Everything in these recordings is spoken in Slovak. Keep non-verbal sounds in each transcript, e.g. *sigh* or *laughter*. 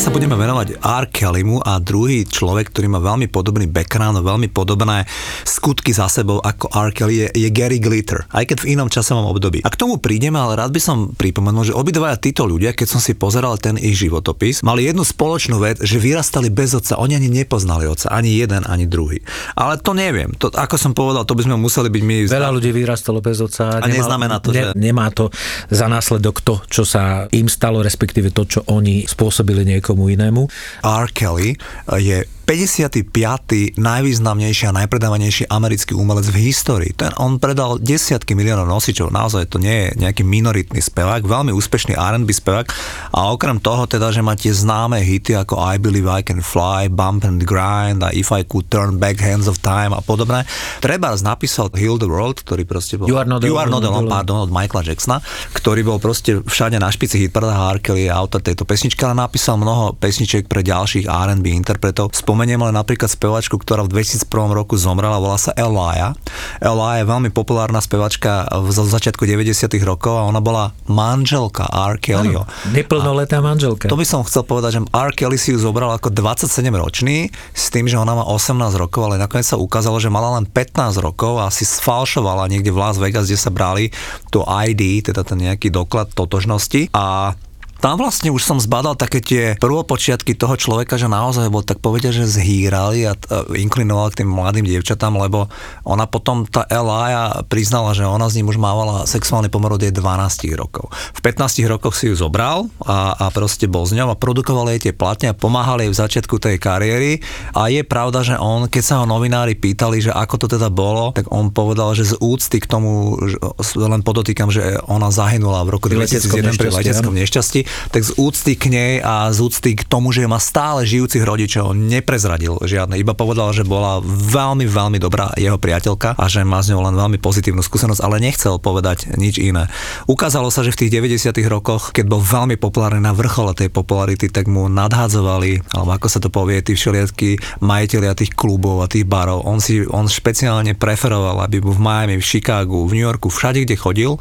Dnes sa budeme venovať R. Kellymu a druhý človek, ktorý má veľmi podobný background, veľmi podobné skutky za sebou ako R. Kelly je, je Gary Glitter, aj keď v inom časovom období. A k tomu prídeme, ale rád by som pripomenul, že obidvaja títo ľudia, keď som si pozeral ten ich životopis, mali jednu spoločnú vec, že vyrastali bez otca, oni ani nepoznali otca, ani jeden, ani druhý. Ale to neviem, to, ako som povedal, to by sme museli byť my... Veľa ľudí vyrastalo bez otca. A neznamená to, že- Nemá to za následok to, čo sa im stalo, respektíve to, čo oni spôsobili niekomu inému. R. Kelly je 55. najvýznamnejší a najpredávanejší americký umelec v histórii. Ten, on predal desiatky miliónov nosičov, naozaj to nie je nejaký minoritný spevák, veľmi úspešný R&B spevák a okrem toho teda, že má tie známe hity ako I Believe I Can Fly, Bump and Grind a If I Could Turn Back Hands of Time a podobné. Treba napísal Heal the World, ktorý proste bol... You Are Not you are not Alone, pardon, od Michaela Jacksona, ktorý bol proste všade na špici hitparadách R. Kelly je autor tejto pesničky, ale napísal mnoho pesničiek pre ďalších R&B interpretov. Spomeniem len napríklad spevačku, ktorá v 2001 roku zomrela, volá sa Elia. Elia je veľmi populárna spevačka v začiatku 90 rokov a ona bola manželka R. Kellyho. Neplnoletá manželka. To by som chcel povedať, že R. Kelly si ju zobral ako 27 ročný s tým, že ona má 18 rokov, ale nakoniec sa ukázalo, že mala len 15 rokov a si sfalšovala niekde v Las Vegas, kde sa brali to ID, teda ten nejaký doklad totožnosti a tam vlastne už som zbadal také tie prvopočiatky toho človeka, že naozaj bol tak povedia, že zhýrali a t- inklinoval k tým mladým dievčatám, lebo ona potom, tá Elia priznala, že ona s ním už mávala sexuálny pomer od jej 12 rokov. V 15 rokoch si ju zobral a, a proste bol s ňou a produkoval jej tie platne a pomáhal jej v začiatku tej kariéry. A je pravda, že on, keď sa ho novinári pýtali, že ako to teda bolo, tak on povedal, že z úcty k tomu, že, len podotýkam, že ona zahynula v roku Pri leteckom 2001 pri leteckom nešťastí, tak z úcty k nej a z úcty k tomu, že má stále žijúcich rodičov, neprezradil žiadne. Iba povedal, že bola veľmi, veľmi dobrá jeho priateľka a že má s ňou len veľmi pozitívnu skúsenosť, ale nechcel povedať nič iné. Ukázalo sa, že v tých 90 rokoch, keď bol veľmi populárny na vrchole tej popularity, tak mu nadhádzovali, alebo ako sa to povie, tí všelijakí majiteľia tých klubov a tých barov. On si on špeciálne preferoval, aby mu v Miami, v Chicagu, v New Yorku, všade, kde chodil,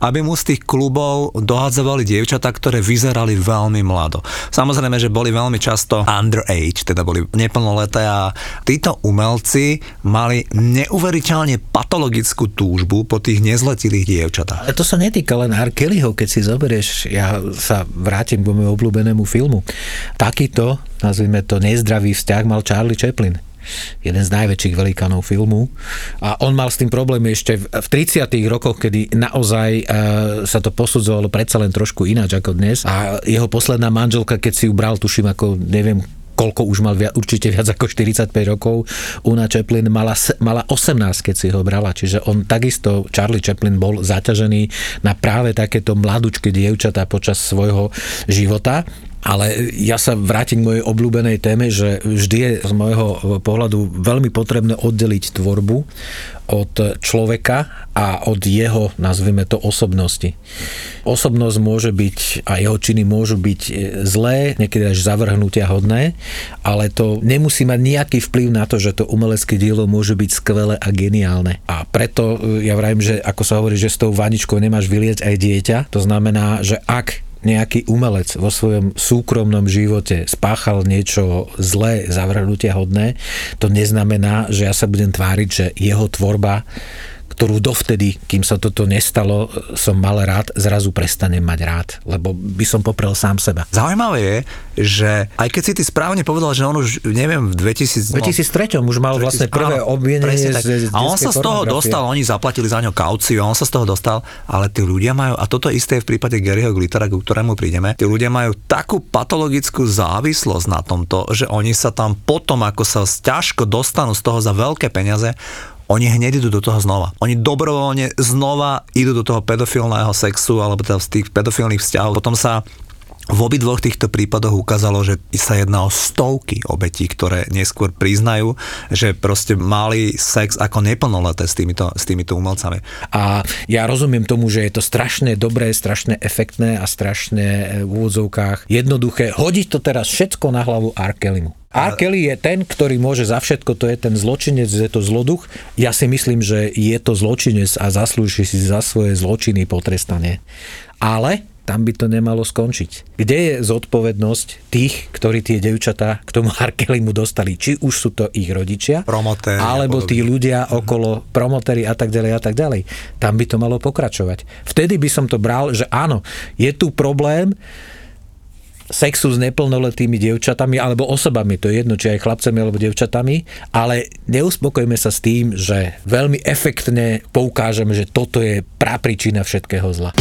aby mu z tých klubov dohádzovali dievčatá, ktoré vyzerali veľmi mlado. Samozrejme, že boli veľmi často underage, teda boli neplnoleté a títo umelci mali neuveriteľne patologickú túžbu po tých nezletilých dievčatách. Ale to sa netýka len R. Kellyho, keď si zoberieš, ja sa vrátim k môjmu obľúbenému filmu. Takýto, nazvime to, nezdravý vzťah mal Charlie Chaplin jeden z najväčších velikánov filmu. A on mal s tým problém ešte v v 30 rokoch, kedy naozaj e, sa to posudzovalo predsa len trošku ináč ako dnes. A jeho posledná manželka, keď si ju bral, tuším, ako neviem, koľko už mal via, určite viac ako 45 rokov. Una Chaplin mala, mala 18, keď si ho brala. Čiže on takisto, Charlie Chaplin bol zaťažený na práve takéto mladúčke dievčatá počas svojho života. Ale ja sa vrátim k mojej obľúbenej téme, že vždy je z môjho pohľadu veľmi potrebné oddeliť tvorbu od človeka a od jeho, nazvime to, osobnosti. Osobnosť môže byť a jeho činy môžu byť e, zlé, niekedy až zavrhnutia hodné, ale to nemusí mať nejaký vplyv na to, že to umelecké dielo môže byť skvelé a geniálne. A preto e, ja vravím, že ako sa hovorí, že s tou vaničkou nemáš vylieť aj dieťa, to znamená, že ak nejaký umelec vo svojom súkromnom živote spáchal niečo zlé, zavrhnutia hodné, to neznamená, že ja sa budem tváriť, že jeho tvorba ktorú dovtedy, kým sa toto nestalo, som mal rád, zrazu prestanem mať rád, lebo by som poprel sám seba. Zaujímavé je, že aj keď si ty správne povedal, že on už, neviem, v 2000... V 2003 už mal vlastne prvé Áno, obvinenie z, z A on sa z toho dostal, oni zaplatili za ňo kauciu, on sa z toho dostal, ale tí ľudia majú, a toto isté je v prípade Garyho Glittera, ku ktorému prídeme, tí ľudia majú takú patologickú závislosť na tomto, že oni sa tam potom, ako sa ťažko dostanú z toho za veľké peniaze, oni hneď idú do toho znova. Oni dobrovoľne znova idú do toho pedofilného sexu alebo teda z tých pedofilných vzťahov. Potom sa v obidvoch týchto prípadoch ukázalo, že sa jedná o stovky obetí, ktoré neskôr priznajú, že proste mali sex ako neplnoleté s týmito, s týmito umelcami. A ja rozumiem tomu, že je to strašne dobré, strašne efektné a strašne e, v úvodzovkách jednoduché hodiť to teraz všetko na hlavu R. R. Kelly je ten, ktorý môže za všetko, to je ten zločinec, je to zloduch. Ja si myslím, že je to zločinec a zaslúži si za svoje zločiny potrestanie. Ale tam by to nemalo skončiť. Kde je zodpovednosť tých, ktorí tie devčatá k tomu *laughs* R. Kellymu dostali? Či už sú to ich rodičia, Promotéri a alebo tí ľudia okolo promotéri a tak ďalej a tak ďalej. Tam by to malo pokračovať. Vtedy by som to bral, že áno, je tu problém, sexu s neplnoletými dievčatami alebo osobami, to je jedno, či aj chlapcami alebo dievčatami, ale neuspokojme sa s tým, že veľmi efektne poukážeme, že toto je prapričina všetkého zla.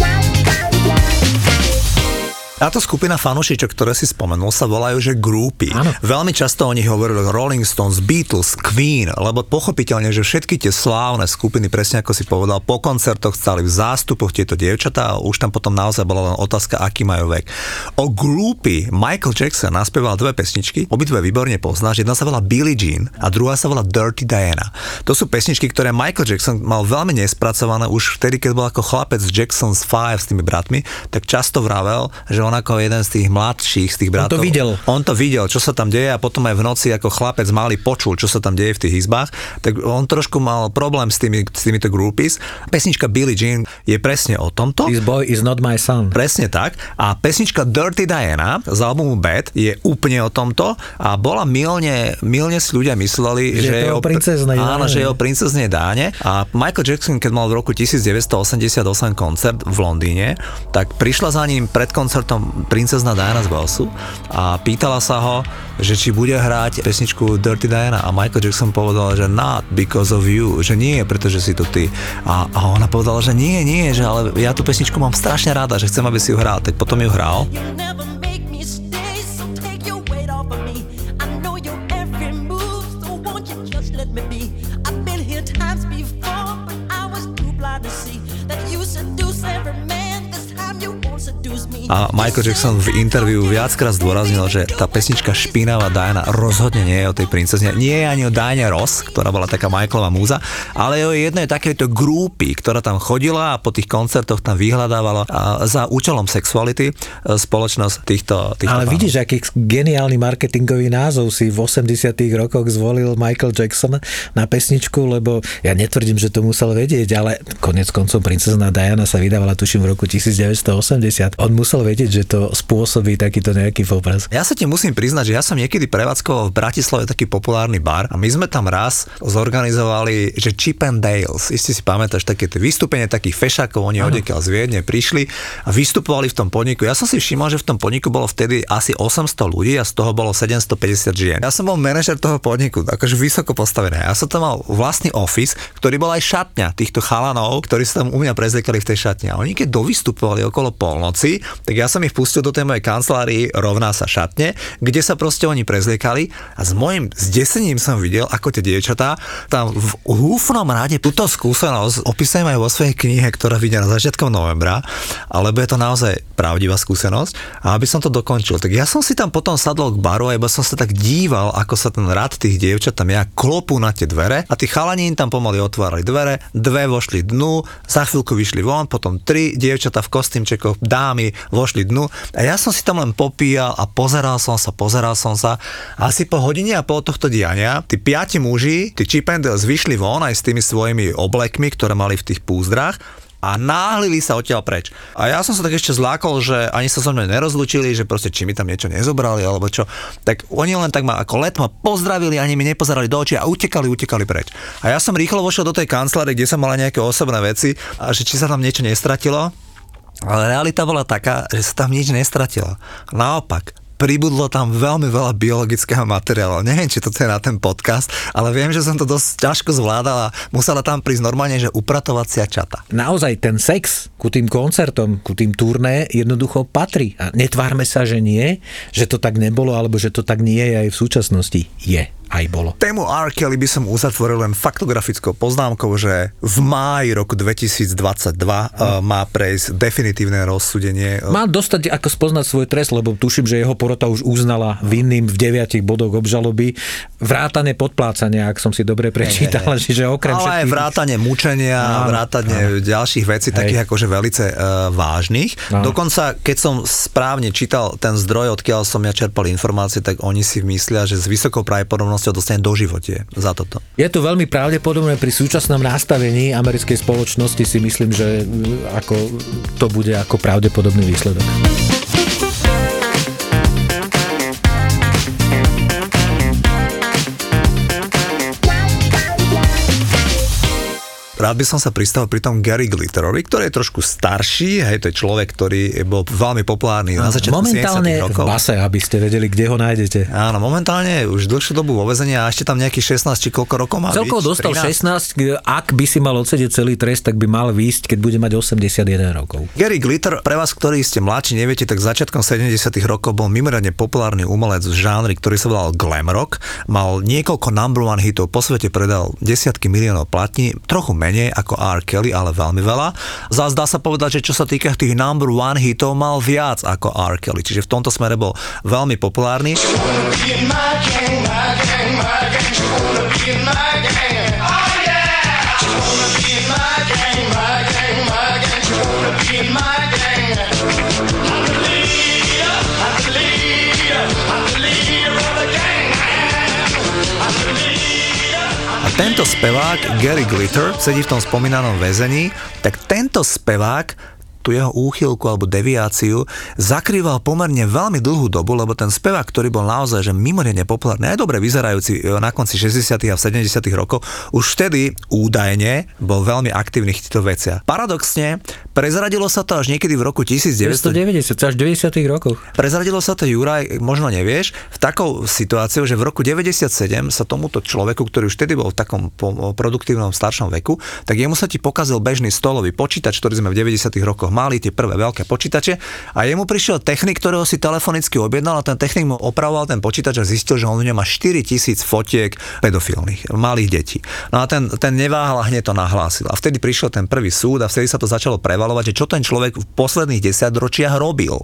Táto skupina fanúšičok, ktoré si spomenul, sa volajú, že groupie. Áno. Veľmi často o nich hovorili Rolling Stones, Beatles, Queen, lebo pochopiteľne, že všetky tie slávne skupiny, presne ako si povedal, po koncertoch stali v zástupoch tieto dievčatá a už tam potom naozaj bola len otázka, aký majú vek. O groupie Michael Jackson naspieval dve pesničky, obidve výborne poznáš, jedna sa volá Billie Jean a druhá sa volá Dirty Diana. To sú pesničky, ktoré Michael Jackson mal veľmi nespracované už vtedy, keď bol ako chlapec z Jackson's Five s tými bratmi, tak často vravel, že on ako jeden z tých mladších, z tých bratov. to videl. On to videl, čo sa tam deje a potom aj v noci ako chlapec malý počul, čo sa tam deje v tých izbách, tak on trošku mal problém s, tými, s týmito groupies. Pesnička Billie Jean je presne o tomto. This boy is not my son. Presne tak. A pesnička Dirty Diana z albumu Bad je úplne o tomto a bola milne, milne si ľudia mysleli, Že že, je o princeznej áno, že je o princeznej Dáne. A Michael Jackson, keď mal v roku 1988 koncert v Londýne, tak prišla za ním pred koncertom princezna Diana z Walesu a pýtala sa ho, že či bude hrať pesničku Dirty Diana a Michael Jackson povedal, že not because of you, že nie, pretože si to ty. A, a ona povedala, že nie, nie, že ale ja tú pesničku mám strašne rada, že chcem, aby si ju hral. Tak potom ju hral A Michael Jackson v interviu viackrát zdôraznil, že tá pesnička Špinavá Diana rozhodne nie je o tej princezne. Nie je ani o Diane Ross, ktorá bola taká Michaelová múza, ale je o jednej takéto grupy, ktorá tam chodila a po tých koncertoch tam vyhľadávala za účelom sexuality e, spoločnosť týchto, týchto Ale pánov. vidíš, aký geniálny marketingový názov si v 80 rokoch zvolil Michael Jackson na pesničku, lebo ja netvrdím, že to musel vedieť, ale konec koncom princezná Diana sa vydávala tuším v roku 1980. On musel vedieť, že to spôsobí takýto nejaký obraz. Ja sa ti musím priznať, že ja som niekedy prevádzkoval v Bratislave taký populárny bar a my sme tam raz zorganizovali, že Chip and Dales, isté si pamätáš, také vystúpenie takých fešákov, oni odekiaľ z Viedne prišli a vystupovali v tom podniku. Ja som si všimol, že v tom podniku bolo vtedy asi 800 ľudí a z toho bolo 750 žien. Ja som bol manažer toho podniku, akože vysoko postavený. Ja som tam mal vlastný office, ktorý bol aj šatňa týchto chalanov, ktorí sa tam u mňa prezliekali v tej šatni. A oni keď dovystupovali okolo polnoci, tak ja som ich pustil do tej mojej kancelárii rovná sa šatne, kde sa proste oni prezliekali a s mojim zdesením som videl, ako tie dievčatá tam v húfnom rade túto skúsenosť opisujem aj vo svojej knihe, ktorá vyjde na začiatkom novembra, alebo je to naozaj pravdivá skúsenosť. A aby som to dokončil, tak ja som si tam potom sadol k baru a iba som sa tak díval, ako sa ten rad tých dievčat tam ja klopú na tie dvere a tí chalani im tam pomaly otvárali dvere, dve vošli dnu, za chvíľku vyšli von, potom tri dievčatá v kostýmčekoch, dámy vošli dnu a ja som si tam len popíjal a pozeral som sa, pozeral som sa. Asi po hodine a pol tohto diania, tí piati muži, tí Chip vyšli von aj s tými svojimi oblekmi, ktoré mali v tých púzdrach a náhlili sa odtiaľ preč. A ja som sa tak ešte zlákol, že ani sa so mnou nerozlučili, že proste či mi tam niečo nezobrali alebo čo. Tak oni len tak ma ako let ma pozdravili, ani mi nepozerali do očí a utekali, utekali preč. A ja som rýchlo vošiel do tej kancelárie, kde som mala nejaké osobné veci a že či sa tam niečo nestratilo. Ale realita bola taká, že sa tam nič nestratilo. Naopak, pribudlo tam veľmi veľa biologického materiálu. Neviem, či to je na ten podcast, ale viem, že som to dosť ťažko zvládala. Musela tam prísť normálne, že upratovacia čata. Naozaj ten sex ku tým koncertom, ku tým turné jednoducho patrí. A netvárme sa, že nie, že to tak nebolo, alebo že to tak nie je aj v súčasnosti. Je aj bolo. Tému R. Kelly by som uzatvoril len faktografickou poznámkou, že v máji roku 2022 uh, má prejsť definitívne rozsudenie. Má dostať ako spoznať svoj trest, lebo tuším, že jeho porota už uznala vinným v deviatich bodoch obžaloby. Vrátane podplácania, ak som si dobre prečítal, Hej, hej. čiže okrem Ale aj všetkých... vrátanie mučenia, Áno, vrátanie ďalších vecí, Hej. takých akože velice uh, vážnych. Áno. Dokonca, keď som správne čítal ten zdroj, odkiaľ som ja čerpal informácie, tak oni si myslia, že s vysokou pravdepodobnosťou dostane doživotie za toto. Je to veľmi pravdepodobné pri súčasnom nastavení americkej spoločnosti si myslím, že mm, ako to bude ako pravdepodobný výsledok. Rád by som sa pristavil pri tom Gary Glitterovi, ktorý je trošku starší, hej, to je človek, ktorý bol veľmi populárny na začiatku Momentálne 70 v rokov. base, aby ste vedeli, kde ho nájdete. Áno, momentálne už dlhšiu dobu vo vezení a ešte tam nejakých 16 či koľko rokov má Celkovo dostal 13? 16, ak by si mal odsedieť celý trest, tak by mal výjsť, keď bude mať 81 rokov. Gary Glitter, pre vás, ktorí ste mladší, neviete, tak začiatkom 70 rokov bol mimoriadne populárny umelec v žánri, ktorý sa volal glam rock. Mal niekoľko number one hitov, po svete predal desiatky miliónov platní, trochu menej ako R. Kelly, ale veľmi veľa. Zás dá sa povedať, že čo sa týka tých number one hitov, mal viac ako R. Kelly, čiže v tomto smere bol veľmi populárny. A tento spevák, Gary Glitter, sedí v tom spomínanom väzení, tak tento spevák tú jeho úchylku alebo deviáciu zakrýval pomerne veľmi dlhú dobu, lebo ten spevák, ktorý bol naozaj že mimoriadne populárny, aj dobre vyzerajúci e, na konci 60. a 70. rokov, už vtedy údajne bol veľmi aktívny v týchto veciach. Paradoxne, prezradilo sa to až niekedy v roku 1900. 990, až 90 rokoch. Prezradilo sa to Juraj, možno nevieš, v takou situáciu, že v roku 97 sa tomuto človeku, ktorý už vtedy bol v takom produktívnom staršom veku, tak jemu sa ti pokazil bežný stolový počítač, ktorý sme v 90 rokoch mali, tie prvé veľké počítače a jemu prišiel technik, ktorého si telefonicky objednal a ten technik mu opravoval ten počítač a zistil, že on v ňom má 4000 fotiek pedofilných, malých detí. No a ten, ten neváhal a hneď to nahlásil. A vtedy prišiel ten prvý súd a vtedy sa to začalo prevalovať, že čo ten človek v posledných desaťročiach robil.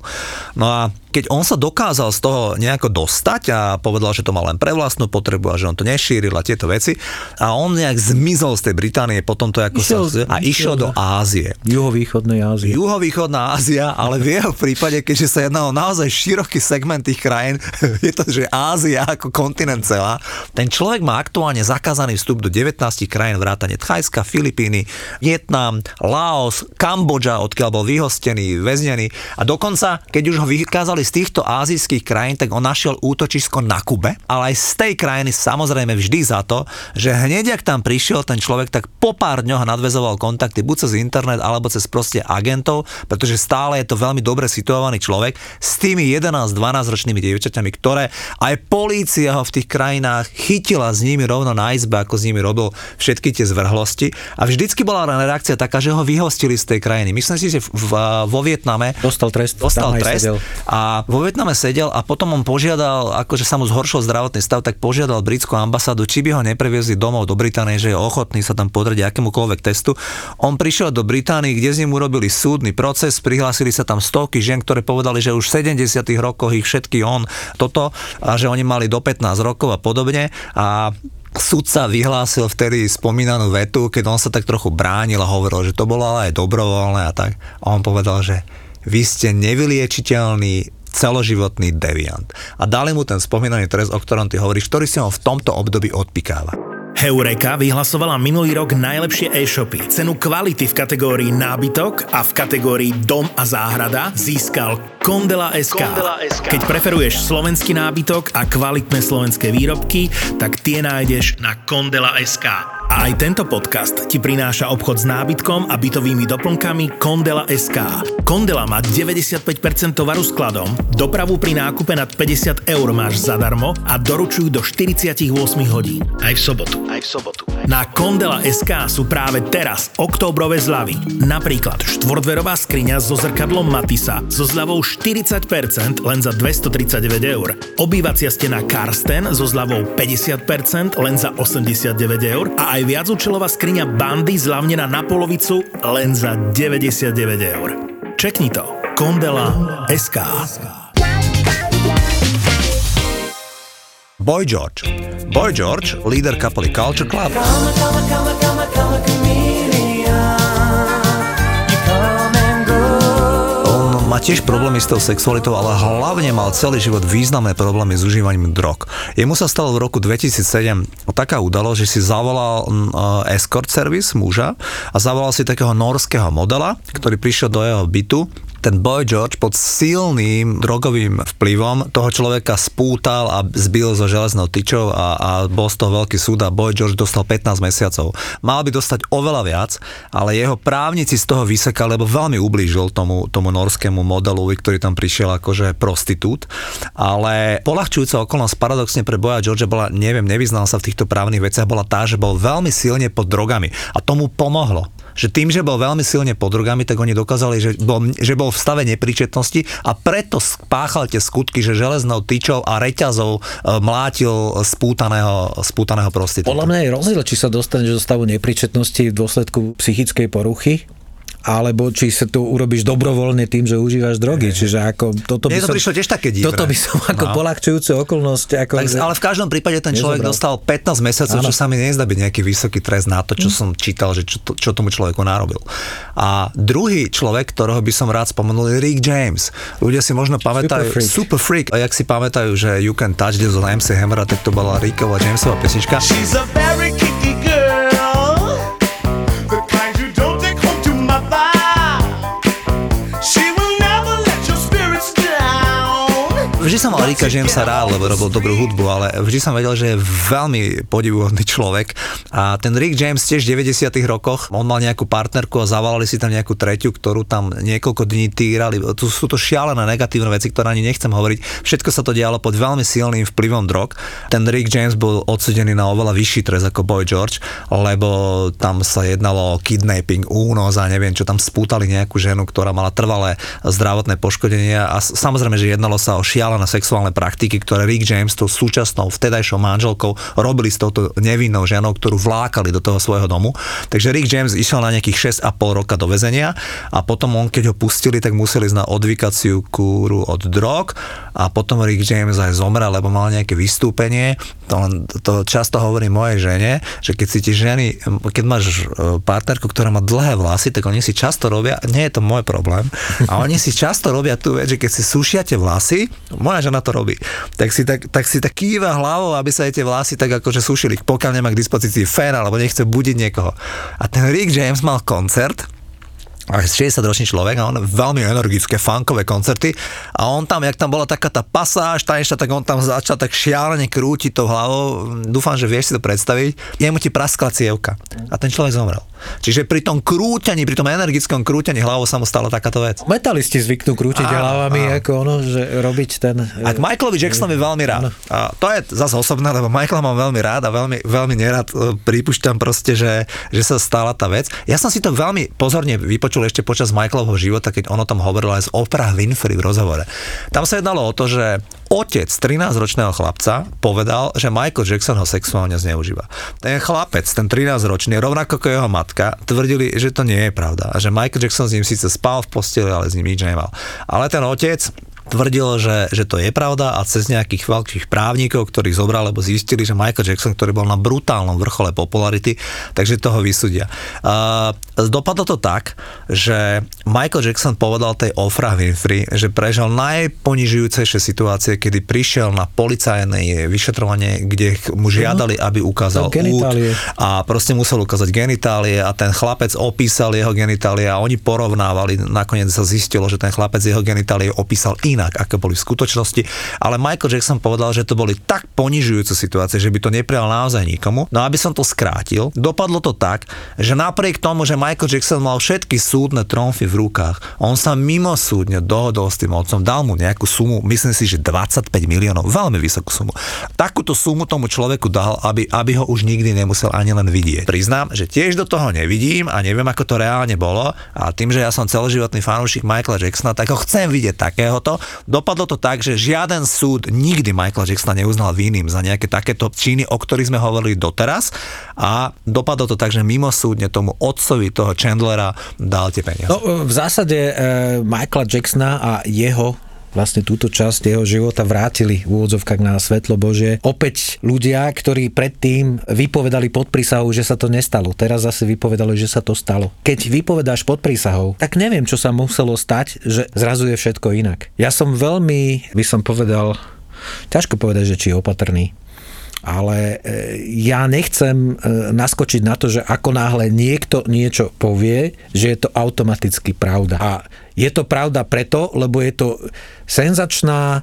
No a keď on sa dokázal z toho nejako dostať a povedal, že to mal len pre vlastnú potrebu a že on to nešíril a tieto veci a on nejak zmizol z tej Británie, potom to ako Išiel- sa... A išiel do do- Ázie. Juhovýchodnej Ázie. Juhovýchodná Ázia, ale v jeho prípade, keďže sa jedná o naozaj široký segment tých krajín, *laughs* je to, že Ázia ako kontinent celá, ten človek má aktuálne zakázaný vstup do 19 krajín vrátane Thajska, Filipíny, Vietnam, Laos, Kambodža, odkiaľ bol vyhostený, väznený a dokonca, keď už ho vykázali z týchto azijských krajín, tak on našiel útočisko na Kube, ale aj z tej krajiny samozrejme vždy za to, že hneď ak tam prišiel ten človek, tak po pár dňoch nadvezoval kontakty buď cez internet alebo cez proste agentov, pretože stále je to veľmi dobre situovaný človek s tými 11-12 ročnými dievčaťami, ktoré aj polícia ho v tých krajinách chytila s nimi rovno na izbe, ako s nimi robil všetky tie zvrhlosti a vždycky bola reakcia taká, že ho vyhostili z tej krajiny. Myslím si, že v, v, vo Vietname Dostal trest, dostal trest sedel. A vo Vietname sedel a potom on požiadal, akože sa mu zhoršil zdravotný stav, tak požiadal britskú ambasádu, či by ho nepreviezli domov do Británie, že je ochotný sa tam podriť akémukoľvek testu. On prišiel do Británii, kde s ním urobili súdny proces, prihlásili sa tam stovky žien, ktoré povedali, že už v 70 rokoch ich všetky on toto a že oni mali do 15 rokov a podobne a Sudca vyhlásil vtedy spomínanú vetu, keď on sa tak trochu bránil a hovoril, že to bolo ale aj dobrovoľné a tak. A on povedal, že vy ste nevyliečiteľný celoživotný deviant. A dali mu ten spomínaný trest, o ktorom ty hovoríš, ktorý si on v tomto období odpikáva. Heureka vyhlasovala minulý rok najlepšie e-shopy. Cenu kvality v kategórii nábytok a v kategórii dom a záhrada získal Kondela SK. Keď preferuješ slovenský nábytok a kvalitné slovenské výrobky, tak tie nájdeš na Kondela SK. A aj tento podcast ti prináša obchod s nábytkom a bytovými doplnkami Kondela SK. Kondela má 95% tovaru skladom, dopravu pri nákupe nad 50 eur máš zadarmo a doručujú do 48 hodín. Aj v sobotu. Aj v sobotu. Na Kondela SK sú práve teraz októbrové zľavy. Napríklad štvortverová skriňa so zrkadlom Matisa so zľavou 40% len za 239 eur. Obývacia stena Karsten so zľavou 50% len za 89 eur a aj viacúčelová skriňa Bandy zľavnená na polovicu len za 99 eur. Čekni to. Kondela SK. Boy George. Boy George, líder kapely Culture Club. Come, come, come, come, come, chameleon. Má tiež problémy s tou sexualitou, ale hlavne mal celý život významné problémy s užívaním drog. Jemu sa stalo v roku 2007 taká udalosť, že si zavolal mm, eh, escort service muža a zavolal si takého norského modela, ktorý prišiel do jeho bytu ten Boy George pod silným drogovým vplyvom toho človeka spútal a zbil zo železnou tyčou a, a bol z toho veľký súd a Boy George dostal 15 mesiacov. Mal by dostať oveľa viac, ale jeho právnici z toho vysekali, lebo veľmi ublížil tomu, tomu norskému modelu, ktorý tam prišiel akože prostitút. Ale polahčujúca okolnosť paradoxne pre Boja George bola, neviem, nevyznal sa v týchto právnych veciach, bola tá, že bol veľmi silne pod drogami a tomu pomohlo že tým, že bol veľmi silne pod drogami, tak oni dokázali, že bol, že bol v stave nepríčetnosti a preto spáchal tie skutky, že železnou tyčou a reťazou e, mlátil spútaného, spútaného prostitúta. Podľa mňa je rozdiel, či sa dostaneš do stavu nepríčetnosti v dôsledku psychickej poruchy, alebo či sa to urobíš dobrovoľne tým, že užívaš drogy. Čiže ako toto Mne by to som, prišlo tiež také divné. Toto by som ako No. polahčujúcu okolnosť. Ako, Tak, ale v každom prípade ten človek Nezobral. dostal 15 mesiacov, čo Áno. sa mi nezdá byť nejaký vysoký trest na to, čo som čítal, že čo, to- čo tomu človeku narobil. A druhý človek, ktorého by som rád spomenul, je Rick James. Ľudia si možno pamätajú... freak. Super freak. A jak si pamätajú, že You Can Touch This od MC Hammera, tak to bola Rickova Jamesova pesnička. She's a very Vždy som mal Ricka Jamesa rád, lebo robil dobrú hudbu, ale vždy som vedel, že je veľmi podivuhodný človek. A ten Rick James tiež v 90 rokoch, on mal nejakú partnerku a zavolali si tam nejakú treťu, ktorú tam niekoľko dní týrali. Tu sú to šialené negatívne veci, ktoré ani nechcem hovoriť. Všetko sa to dialo pod veľmi silným vplyvom drog. Ten Rick James bol odsudený na oveľa vyšší trest ako Boy George, lebo tam sa jednalo o kidnapping, únos a neviem čo, tam spútali nejakú ženu, ktorá mala trvalé zdravotné poškodenia a samozrejme, že jednalo sa o šialené sexuálne praktiky, ktoré Rick James tou súčasnou vtedajšou manželkou robili s touto nevinnou ženou, ktorú vlákali do toho svojho domu. Takže Rick James išiel na nejakých 6,5 roka do väzenia a potom on, keď ho pustili, tak museli ísť na odvykaciu kúru od drog a potom Rick James aj zomrel, lebo mal nejaké vystúpenie. To, to často hovorím mojej žene, že keď si ti ženy, keď máš e, partnerku, ktorá má dlhé vlasy, tak oni si často robia, nie je to môj problém, a oni si často robia tú vec, že keď si sušiate vlasy, moja žena to robí, tak si tak, tak, si tak kýva hlavou, aby sa jej tie vlasy tak akože sušili, pokiaľ nemá k dispozícii fén alebo nechce budiť niekoho. A ten Rick James mal koncert, a 60-ročný človek a on veľmi energické funkové koncerty. A on tam, jak tam bola taká tá pasáž, ešte, tak on tam začal tak šialene krútiť tou hlavou, dúfam, že vieš si to predstaviť, jemu ti praskla cievka. A ten človek zomrel. Čiže pri tom krúťaní, pri tom energickom krúťaní hlavou sa mu stala takáto vec. Metalisti zvyknú krútiť Áno, hlavami, áno. ako ono, že robiť ten... A k Michaelovi Jacksonovi veľmi rád. A to je zase osobné, lebo Michaela mám veľmi rád a veľmi, veľmi nerad e, pripúšťam proste, že, že sa stala tá vec. Ja som si to veľmi pozorne vypočul ešte počas Michaelovho života, keď on o tom hovoril aj z Oprah Winfrey v rozhovore. Tam sa jednalo o to, že otec 13-ročného chlapca povedal, že Michael Jackson ho sexuálne zneužíva. Ten chlapec, ten 13-ročný, rovnako ako jeho matka, tvrdili, že to nie je pravda. A že Michael Jackson s ním síce spal v posteli, ale s ním nič nemal. Ale ten otec tvrdil, že, že to je pravda a cez nejakých veľkých právnikov, ktorých zobral, lebo zistili, že Michael Jackson, ktorý bol na brutálnom vrchole popularity, takže toho vysúdia. Uh, dopadlo to tak, že Michael Jackson povedal tej Oprah Winfrey, že prežil najponižujúcejšie situácie, kedy prišiel na policajné vyšetrovanie, kde mu žiadali, aby ukázal út a proste musel ukázať genitálie a ten chlapec opísal jeho genitálie a oni porovnávali, nakoniec sa zistilo, že ten chlapec jeho genitálie opísal inak, ako boli v skutočnosti, ale Michael Jackson povedal, že to boli tak ponižujúce situácie, že by to neprijal naozaj nikomu. No aby som to skrátil, dopadlo to tak, že napriek tomu, že Michael Jackson mal všetky súdne tromfy v rukách, on sa mimosúdne dohodol s tým otcom, dal mu nejakú sumu, myslím si, že 25 miliónov, veľmi vysokú sumu. Takúto sumu tomu človeku dal, aby, aby ho už nikdy nemusel ani len vidieť. Priznám, že tiež do toho nevidím a neviem, ako to reálne bolo a tým, že ja som celoživotný fanúšik Michaela Jacksona, tak ho chcem vidieť takéhoto. Dopadlo to tak, že žiaden súd nikdy Michaela Jacksona neuznal vinným za nejaké takéto činy, o ktorých sme hovorili doteraz a dopadlo to tak, že mimosúdne tomu otcovi toho Chandlera dal tie peniaze. No, v zásade e, Michaela Jacksona a jeho vlastne túto časť jeho života vrátili v úvodzovkách na svetlo Bože. Opäť ľudia, ktorí predtým vypovedali pod prísahou, že sa to nestalo. Teraz zase vypovedali, že sa to stalo. Keď vypovedáš pod prísahou, tak neviem, čo sa muselo stať, že zrazu je všetko inak. Ja som veľmi, by som povedal, ťažko povedať, že či je opatrný ale e, ja nechcem e, naskočiť na to, že ako náhle niekto niečo povie, že je to automaticky pravda. A je to pravda preto, lebo je to senzačná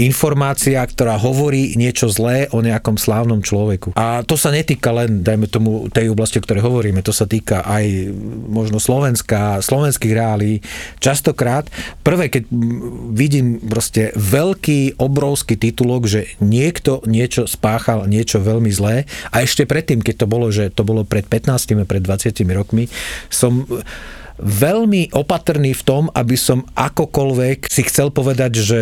informácia, ktorá hovorí niečo zlé o nejakom slávnom človeku. A to sa netýka len, dajme tomu, tej oblasti, o ktorej hovoríme, to sa týka aj možno Slovenska, slovenských reálí. Častokrát, prvé, keď vidím proste veľký, obrovský titulok, že niekto niečo spáchal, niečo veľmi zlé, a ešte predtým, keď to bolo, že to bolo pred 15, pred 20 rokmi, som veľmi opatrný v tom, aby som akokoľvek si chcel povedať, že,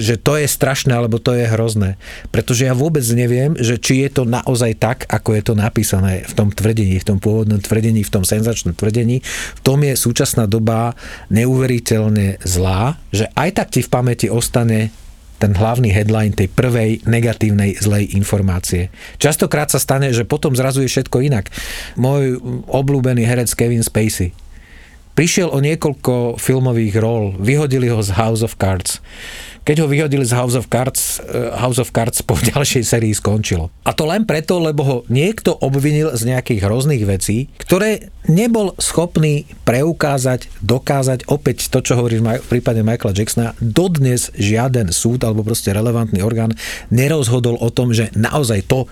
že to je strašné alebo to je hrozné. Pretože ja vôbec neviem, že či je to naozaj tak, ako je to napísané v tom tvrdení, v tom pôvodnom tvrdení, v tom senzačnom tvrdení. V tom je súčasná doba neuveriteľne zlá, že aj tak ti v pamäti ostane ten hlavný headline tej prvej negatívnej zlej informácie. Častokrát sa stane, že potom zrazu je všetko inak. Môj obľúbený herec Kevin Spacey prišiel o niekoľko filmových rol, vyhodili ho z House of Cards. Keď ho vyhodili z House of Cards, eh, House of Cards po *laughs* ďalšej sérii skončilo. A to len preto, lebo ho niekto obvinil z nejakých hrozných vecí, ktoré nebol schopný preukázať, dokázať opäť to, čo hovorí v prípade Michaela Jacksona, dodnes žiaden súd alebo proste relevantný orgán nerozhodol o tom, že naozaj to,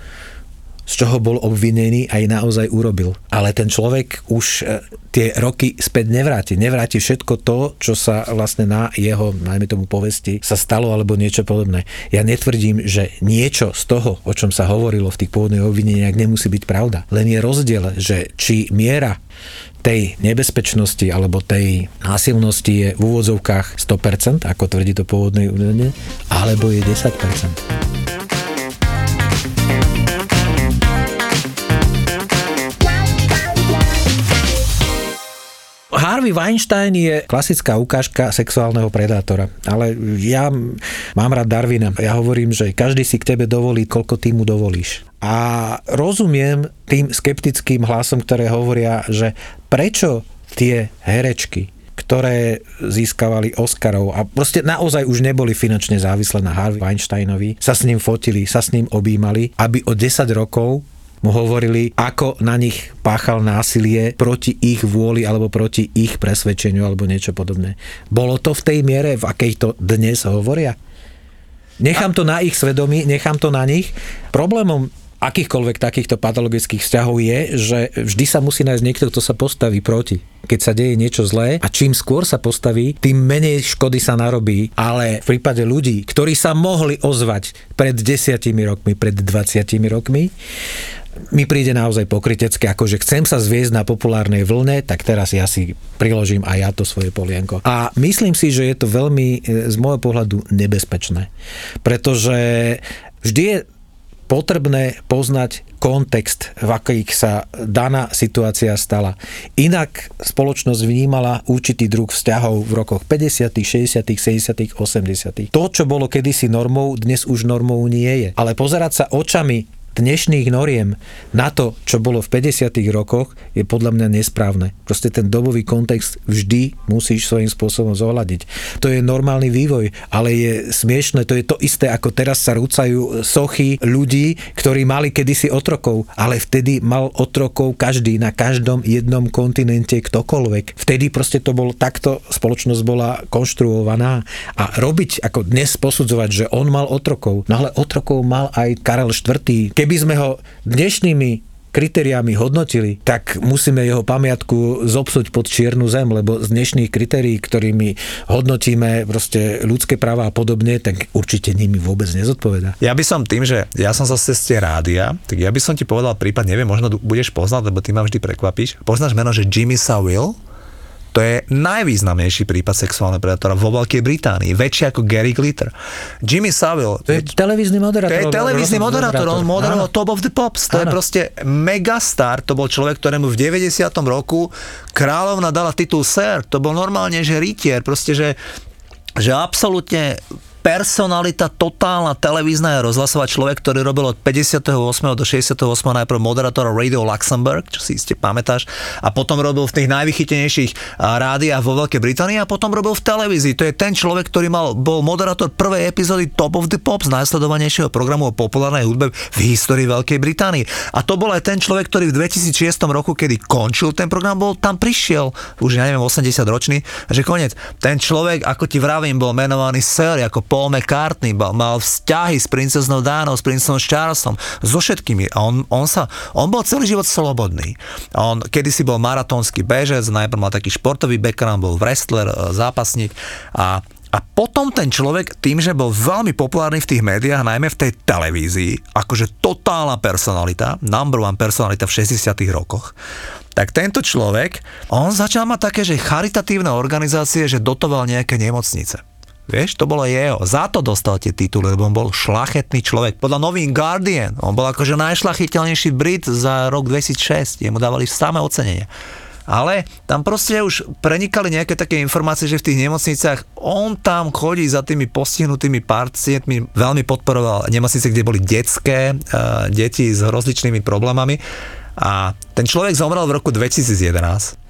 z čoho bol obvinený, aj naozaj urobil. Ale ten človek už e, tie roky späť nevráti. Nevráti všetko to, čo sa vlastne na jeho, najmä tomu povesti, sa stalo alebo niečo podobné. Ja netvrdím, že niečo z toho, o čom sa hovorilo v tých pôvodných obvineniach, nemusí byť pravda. Len je rozdiel, že či miera tej nebezpečnosti alebo tej násilnosti je v úvodzovkách 100%, ako tvrdí to pôvodné údajne, alebo je 10%. Harvey Weinstein je klasická ukážka sexuálneho predátora. Ale ja mám rád Darwina. Ja hovorím, že každý si k tebe dovolí, koľko ty mu dovolíš. A rozumiem tým skeptickým hlasom, ktoré hovoria, že prečo tie herečky, ktoré získavali Oscarov a proste naozaj už neboli finančne závislé na Harvey Weinsteinovi, sa s ním fotili, sa s ním objímali, aby o 10 rokov mu hovorili, ako na nich páchal násilie proti ich vôli alebo proti ich presvedčeniu alebo niečo podobné. Bolo to v tej miere, v akej to dnes hovoria? Nechám to na ich svedomí, nechám to na nich. Problémom akýchkoľvek takýchto patologických vzťahov je, že vždy sa musí nájsť niekto, kto sa postaví proti. Keď sa deje niečo zlé a čím skôr sa postaví, tým menej škody sa narobí. Ale v prípade ľudí, ktorí sa mohli ozvať pred desiatimi rokmi, pred 20 rokmi, mi príde naozaj pokrytecké, ako že chcem sa zviezť na populárnej vlne, tak teraz ja si priložím aj ja to svoje polienko. A myslím si, že je to veľmi e, z môjho pohľadu nebezpečné. Pretože vždy je potrebné poznať kontext, v akých sa daná situácia stala. Inak spoločnosť vnímala určitý druh vzťahov v rokoch 50., 60., 70., 80. To, čo bolo kedysi normou, dnes už normou nie je. Ale pozerať sa očami dnešných noriem na to, čo bolo v 50. rokoch, je podľa mňa nesprávne. Proste ten dobový kontext vždy musíš svojím spôsobom zohľadiť. To je normálny vývoj, ale je smiešne, to je to isté, ako teraz sa rúcajú sochy ľudí, ktorí mali kedysi otrokov, ale vtedy mal otrokov každý na každom jednom kontinente ktokoľvek. Vtedy proste to bol takto, spoločnosť bola konštruovaná a robiť, ako dnes posudzovať, že on mal otrokov, no ale otrokov mal aj Karel IV. Keby sme ho dnešnými kritériami hodnotili, tak musíme jeho pamiatku zobsuť pod čiernu zem, lebo z dnešných kritérií, ktorými hodnotíme proste ľudské práva a podobne, tak určite nimi vôbec nezodpoveda. Ja by som tým, že ja som z ceste rádia, tak ja by som ti povedal prípad, neviem, možno budeš poznať, lebo ty ma vždy prekvapíš. Poznáš meno, že Jimmy Savile? To je najvýznamnejší prípad sexuálneho predátora vo Veľkej Británii, väčší ako Gary Glitter. Jimmy Savile, To je televízny moderátor. to je televízny moderátor, on moderoval Top of the Pops, to je Áno. proste megastar, to bol človek, ktorému v 90. roku kráľovna dala titul Sir, to bol normálne, že rytier, proste, že, že absolútne personalita totálna televízna a rozhlasová človek, ktorý robil od 58. do 68. najprv moderátora Radio Luxembourg, čo si iste pamätáš, a potom robil v tých najvychytenejších rádiách vo Veľkej Británii a potom robil v televízii. To je ten človek, ktorý mal, bol moderátor prvej epizódy Top of the Pops, najsledovanejšieho programu o populárnej hudbe v histórii Veľkej Británii. A to bol aj ten človek, ktorý v 2006 roku, kedy končil ten program, bol tam prišiel, už ja neviem, 80 ročný, že koniec. Ten človek, ako ti vravím, bol menovaný Sir, ako Paul McCartney, mal, vzťahy s princeznou Dánou, s princeom Charlesom, so všetkými. A on, on, sa, on bol celý život slobodný. On kedysi bol maratónsky bežec, najprv mal taký športový background, bol wrestler, e, zápasník a a potom ten človek, tým, že bol veľmi populárny v tých médiách, najmä v tej televízii, akože totálna personalita, number one personalita v 60 rokoch, tak tento človek, on začal mať také, že charitatívne organizácie, že dotoval nejaké nemocnice. Vieš, to bolo jeho. Za to dostal tie tituly, lebo on bol šlachetný človek. Podľa novín Guardian, on bol akože najšlachiteľnejší Brit za rok 2006. Jemu dávali samé ocenenie. Ale tam proste už prenikali nejaké také informácie, že v tých nemocniciach on tam chodí za tými postihnutými pacientmi, veľmi podporoval nemocnice, kde boli detské, uh, deti s rozličnými problémami. A ten človek zomrel v roku 2011.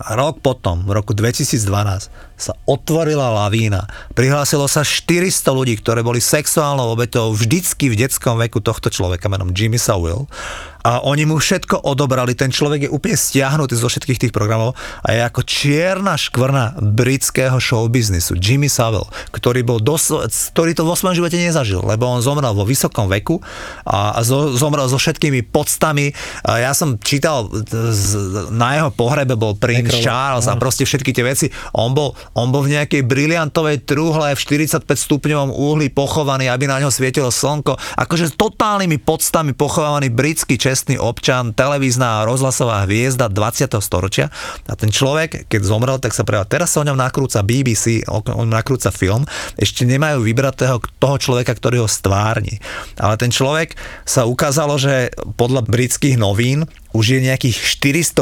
A rok potom, v roku 2012, sa otvorila lavína. Prihlásilo sa 400 ľudí, ktoré boli sexuálnou obeťou vždycky v detskom veku tohto človeka menom Jimmy Savile. A oni mu všetko odobrali. Ten človek je úplne stiahnutý zo všetkých tých programov a je ako čierna škvrna britského showbiznisu. Jimmy Savile, ktorý, bol dos- ktorý to vo svojom živote nezažil, lebo on zomrel vo vysokom veku a, zo, zomrel so všetkými podstami. A ja som čítal, z, na jeho pohrebe bol Prince Nekrolog, Charles a proste všetky tie veci. On bol, on bol v nejakej briliantovej truhle v 45 stupňovom uhli pochovaný, aby na ňo svietilo slnko. Akože s totálnymi podstami pochovaný britský čestný občan, televízna a rozhlasová hviezda 20. storočia. A ten človek, keď zomrel, tak sa prejavil. Teraz sa o ňom nakrúca BBC, o ňom nakrúca film. Ešte nemajú vybratého toho človeka, ktorý ho stvárni. Ale ten človek sa ukázalo, že podľa britských novín už je nejakých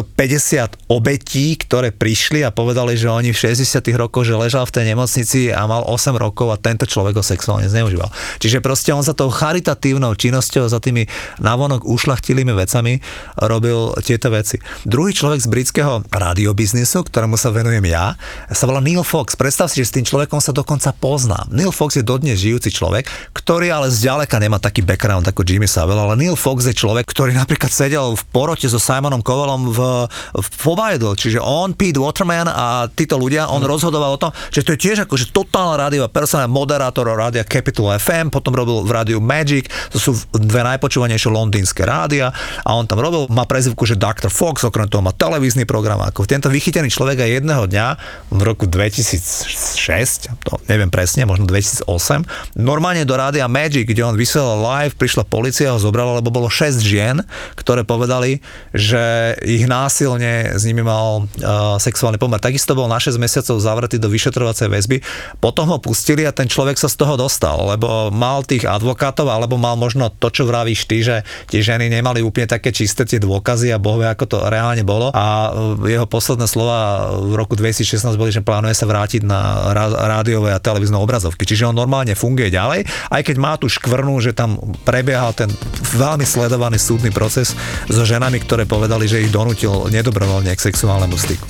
450 obetí, ktoré prišli a povedali, že oni v 60 rokoch, že ležal v tej nemocnici a mal 8 rokov a tento človek ho sexuálne zneužíval. Čiže proste on za tou charitatívnou činnosťou, za tými navonok ušlachtilými vecami robil tieto veci. Druhý človek z britského radiobiznisu, ktorému sa venujem ja, sa volá Neil Fox. Predstav si, že s tým človekom sa dokonca poznám. Neil Fox je dodnes žijúci človek, ktorý ale zďaleka nemá taký background ako Jimmy Savile, ale Neil Fox je človek, ktorý napríklad sedel v porote so Simonom Cowellom v, v Pobidle, čiže on, Pete Waterman a títo ľudia, on rozhodoval o tom, že to je tiež akože totálna rádiová persona, moderátor rádia Capital FM, potom robil v rádiu Magic, to sú dve najpočúvanejšie londýnske rádia a on tam robil, má prezivku, že Dr. Fox, okrem toho má televízny program, ako tento vychytený človek aj jedného dňa v roku 2006, to neviem presne, možno 2008, normálne do rádia Magic, kde on vysielal live, prišla policia, ho zobrala, lebo bolo 6 žien, ktoré povedali, že ich násilne s nimi mal uh, sexuálny pomer. Takisto bol na 6 mesiacov zavretý do vyšetrovacej väzby, potom ho pustili a ten človek sa z toho dostal, lebo mal tých advokátov, alebo mal možno to, čo vravíš ty, že tie ženy nemali úplne také čisté tie dôkazy a bohvie, ako to reálne bolo. A uh, jeho posledné slova v roku 2016 boli, že plánuje sa vrátiť na rá- rádiové a televízne obrazovky. Čiže on normálne funguje ďalej, aj keď má tu škvrnu, že tam prebiehal ten veľmi sledovaný súdny proces so ženami, ktoré povedali, že ich donútil nedobrovoľne k sexuálnemu styku.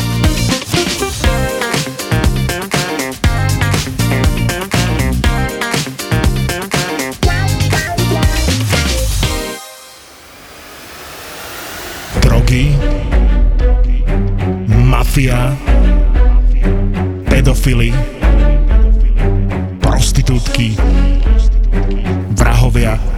Drogy, mafia, pedofily, prostitútky, vrahovia.